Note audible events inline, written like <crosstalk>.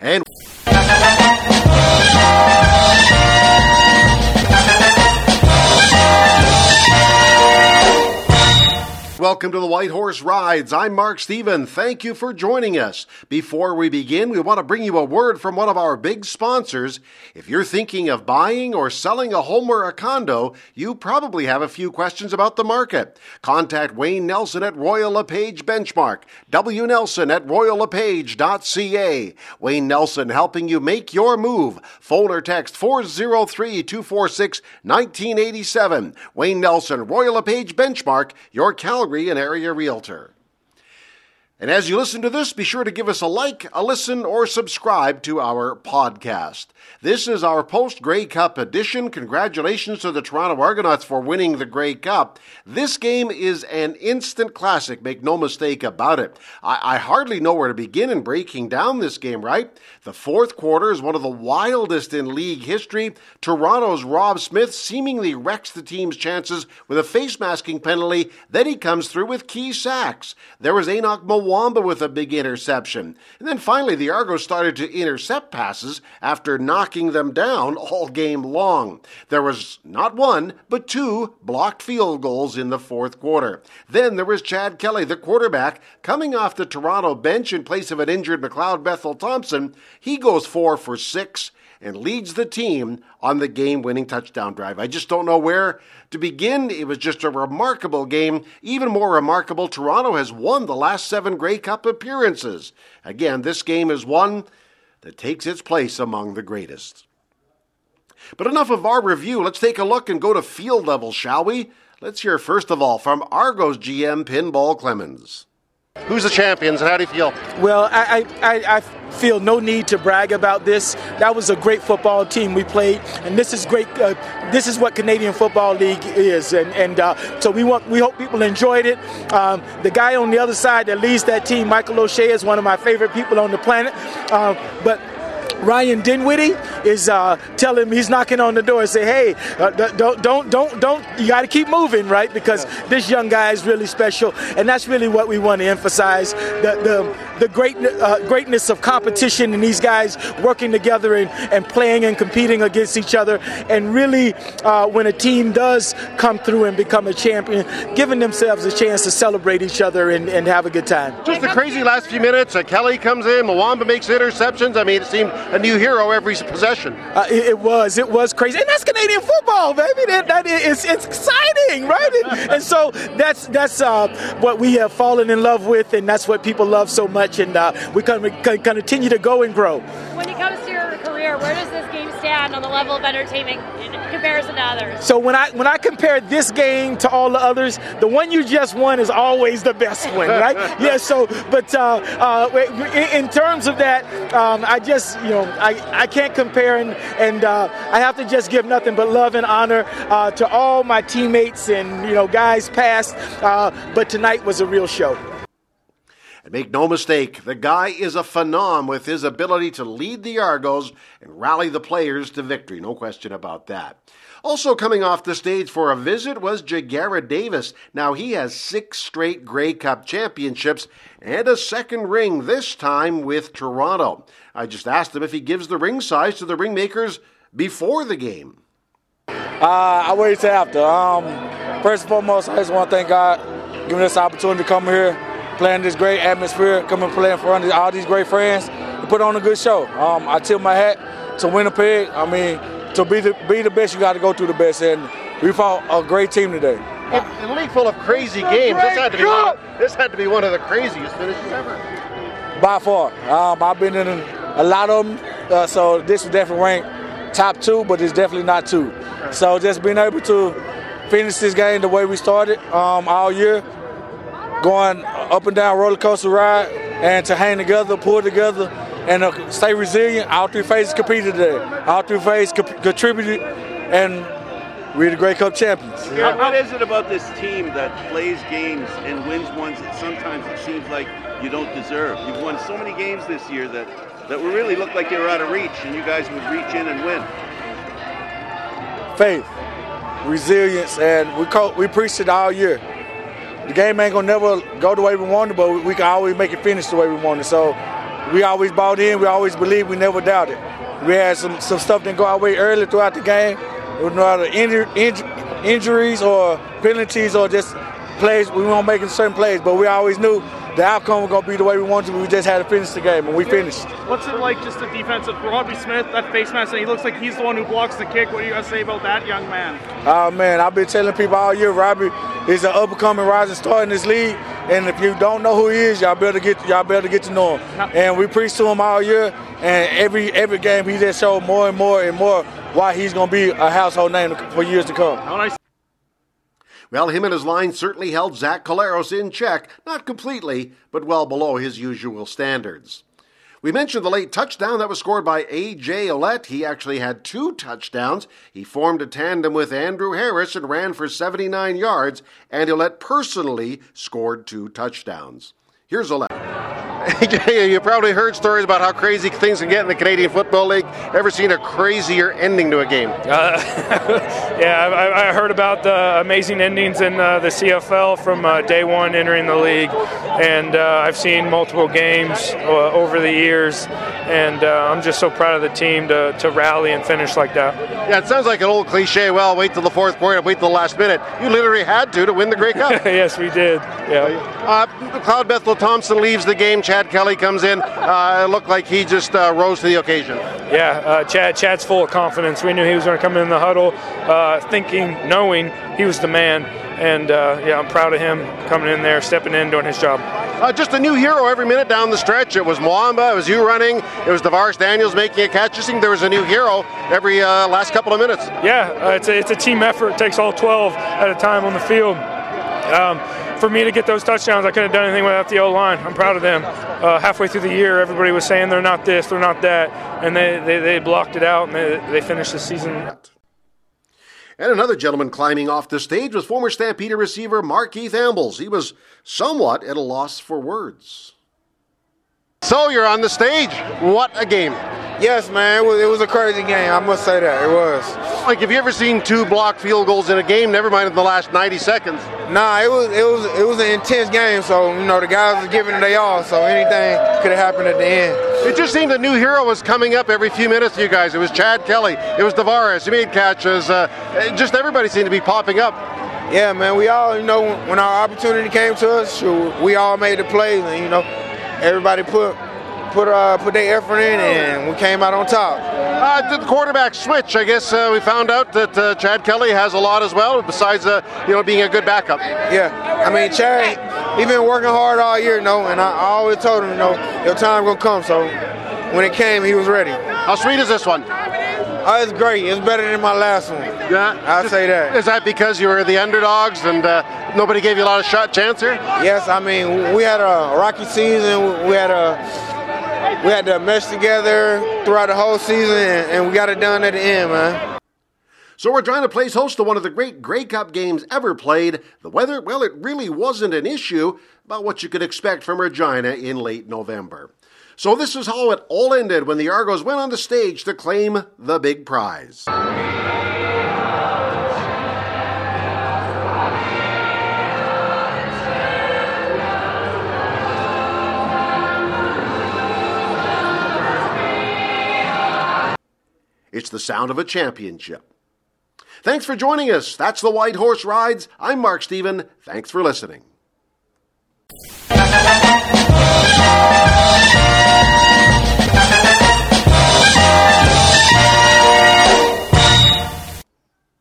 And Welcome to the White Horse Rides. I'm Mark Steven. Thank you for joining us. Before we begin, we want to bring you a word from one of our big sponsors. If you're thinking of buying or selling a home or a condo, you probably have a few questions about the market. Contact Wayne Nelson at Royal LePage Benchmark, W. Nelson at royallepage.ca. Wayne Nelson helping you make your move. Phone or text 403 246 1987. Wayne Nelson, Royal LePage Benchmark, your Calgary An area realtor. And as you listen to this, be sure to give us a like, a listen, or subscribe to our podcast. This is our post Grey Cup edition. Congratulations to the Toronto Argonauts for winning the Grey Cup. This game is an instant classic, make no mistake about it. I, I hardly know where to begin in breaking down this game, right? The fourth quarter is one of the wildest in league history. Toronto's Rob Smith seemingly wrecks the team's chances with a face masking penalty. Then he comes through with key sacks. There was Henoc Muamba with a big interception. And then finally, the Argos started to intercept passes after knocking them down all game long. There was not one, but two blocked field goals in the fourth quarter. Then there was Chad Kelly, the quarterback, coming off the Toronto bench in place of an injured McLeod Bethel Thompson. He goes four for six and leads the team on the game winning touchdown drive. I just don't know where to begin. It was just a remarkable game. Even more remarkable, Toronto has won the last seven Grey Cup appearances. Again, this game is one that takes its place among the greatest. But enough of our review. Let's take a look and go to field level, shall we? Let's hear first of all from Argos GM Pinball Clemens. Who's the champions and how do you feel? Well, I, I, I feel no need to brag about this. That was a great football team we played, and this is great. Uh, this is what Canadian Football League is, and, and uh, so we want we hope people enjoyed it. Um, the guy on the other side that leads that team, Michael O'Shea, is one of my favorite people on the planet. Uh, but Ryan Dinwiddie is uh, telling him he's knocking on the door and say, "Hey, uh, don't, don't, don't, don't. You got to keep moving, right? Because this young guy is really special, and that's really what we want to emphasize: the the, the great uh, greatness of competition and these guys working together and, and playing and competing against each other, and really, uh, when a team does come through and become a champion, giving themselves a chance to celebrate each other and, and have a good time. Just the crazy last few minutes. Uh, Kelly comes in, Muamba makes interceptions. I mean, it seemed a new hero every possession. Uh, it, it, was, it was crazy, and that's Canadian football, baby. That, that is, it's exciting, right? And, and so that's that's uh, what we have fallen in love with, and that's what people love so much, and uh, we can, can continue to go and grow. When it comes to your career, where does this game stand on the level of entertainment in comparison to others? So when I when I compare this game to all the others, the one you just won is always the best <laughs> one, right? yeah. So, but uh, uh, in terms of that, um, I just you know I, I can't compare, and, and uh, I have to just give nothing but love and honor uh, to all my teammates and you know guys past. Uh, but tonight was a real show. And make no mistake, the guy is a phenom with his ability to lead the Argos and rally the players to victory. No question about that. Also coming off the stage for a visit was Ja'Gared Davis. Now he has six straight Grey Cup championships and a second ring, this time with Toronto. I just asked him if he gives the ring size to the ring makers before the game. Uh, I wait till after. Um, first and foremost, I just want to thank God giving us the opportunity to come here, playing this great atmosphere, coming playing in front of all these great friends, to put on a good show. Um, I tip my hat to Winnipeg. I mean, to be the, be the best, you got to go through the best. And we fought a great team today. In, in a league full of crazy games, this had, to be one, this had to be one of the craziest finishes ever. By far. Um, I've been in a lot of them, uh, so this was definitely ranked top two, but it's definitely not two. So just being able to finish this game the way we started um, all year, going up and down roller coaster ride, and to hang together, pull together, and uh, stay resilient. All three phases competed today. All three phases co- contributed, and we're the Grey Cup champions. Yeah, what is it about this team that plays games and wins ones that sometimes it seems like you don't deserve? You've won so many games this year that, that really looked like they were out of reach, and you guys would reach in and win. Faith, resilience, and we co- we preached it all year. The game ain't gonna never go the way we wanted, but we can always make it finish the way we wanted. So we always bought in. We always believed. We never doubted. We had some, some stuff that go our way early throughout the game. No other injur, injur, injuries or penalties or just plays. We weren't making certain plays, but we always knew the outcome was going to be the way we wanted. We just had to finish the game, and we finished. What's it like just the defensive? Robbie Smith, that face mask, and he looks like he's the one who blocks the kick. What do you guys say about that young man? Oh, man, I've been telling people all year, Robbie is an up-and-coming rising star in this league. And if you don't know who he is, y'all better get y'all better get to know him. And we preach to him all year, and every every game he just showed more and more and more why he's going to be a household name for years to come. Well, him and his line certainly held Zach Collaros in check, not completely, but well below his usual standards. We mentioned the late touchdown that was scored by A.J. Ouellette. He actually had two touchdowns. He formed a tandem with Andrew Harris and ran for 79 yards, and Ouellette personally scored two touchdowns. Here's Ouellette. <laughs> you probably heard stories about how crazy things can get in the Canadian Football League. Ever seen a crazier ending to a game? Uh, <laughs> yeah, I, I, heard about the amazing endings in uh, the CFL from uh, day one entering the league, and uh, I've seen multiple games uh, over the years, and uh, I'm just so proud of the team to, to rally and finish like that. Yeah, it sounds like an old cliche. Well, wait till the fourth quarter, wait till the last minute. You literally had to to win the Grey Cup. <laughs> yes, we did. Yeah. Cloud Bethel Thompson leaves the game. Chad Kelly comes in. Uh, it looked like he just uh, rose to the occasion. Yeah, uh, Chad. Chad's full of confidence. We knew he was going to come in the huddle, uh, thinking, knowing he was the man. And uh, yeah, I'm proud of him coming in there, stepping in, doing his job. Uh, just a new hero every minute down the stretch. It was Muamba, it was you running, it was DaVaris Daniels making a catch. Just think there was a new hero every last couple of minutes. Yeah, it's, a, it's a team effort. It takes all 12 at a time on the field. Um, for me to get those touchdowns, I couldn't have done anything without the O line. I'm proud of them. Uh, halfway through the year, everybody was saying they're not this, they're not that, and they, they, they blocked it out and they, they finished the season. And another gentleman climbing off the stage was former Stampede receiver Markeith Ambles. He was somewhat at a loss for words. So you're on the stage. What a game. Yes, man, it was, it was a crazy game. I must say that it was. Like, have you ever seen two blocked field goals in a game? Never mind in the last 90 seconds. Nah, it was it was it was an intense game. So you know the guys were giving it they all. So anything could have happened at the end. It just seemed a new hero was coming up every few minutes. You guys, it was Chad Kelly, it was DaVaris. He made catches. Uh, just everybody seemed to be popping up. Yeah, man. We all, you know, when our opportunity came to us, we all made the plays, and you know, everybody put put uh, put their effort in, and we came out on top. Uh, the quarterback switch. I guess uh, we found out that uh, Chad Kelly has a lot as well, besides uh, you know being a good backup. Yeah, I mean Chad, he been working hard all year, you know, and I, I always told him, you know, your time gonna come. So when it came, he was ready. How sweet is this one? Oh, it's great. It's better than my last one. Yeah, I'll say that. Is that because you were the underdogs and uh, nobody gave you a lot of shot chance here? Yes, I mean we had a rocky season. We had a we had to mesh together throughout the whole season, and we got it done at the end, man. So we're trying to place host to one of the great Grey Cup games ever played. The weather, well, it really wasn't an issue about what you could expect from Regina in late November. So this is how it all ended when the Argos went on the stage to claim the big prize. It's the sound of a championship. Thanks for joining us. That's the White Horse Rides. I'm Mark Stephen. Thanks for listening.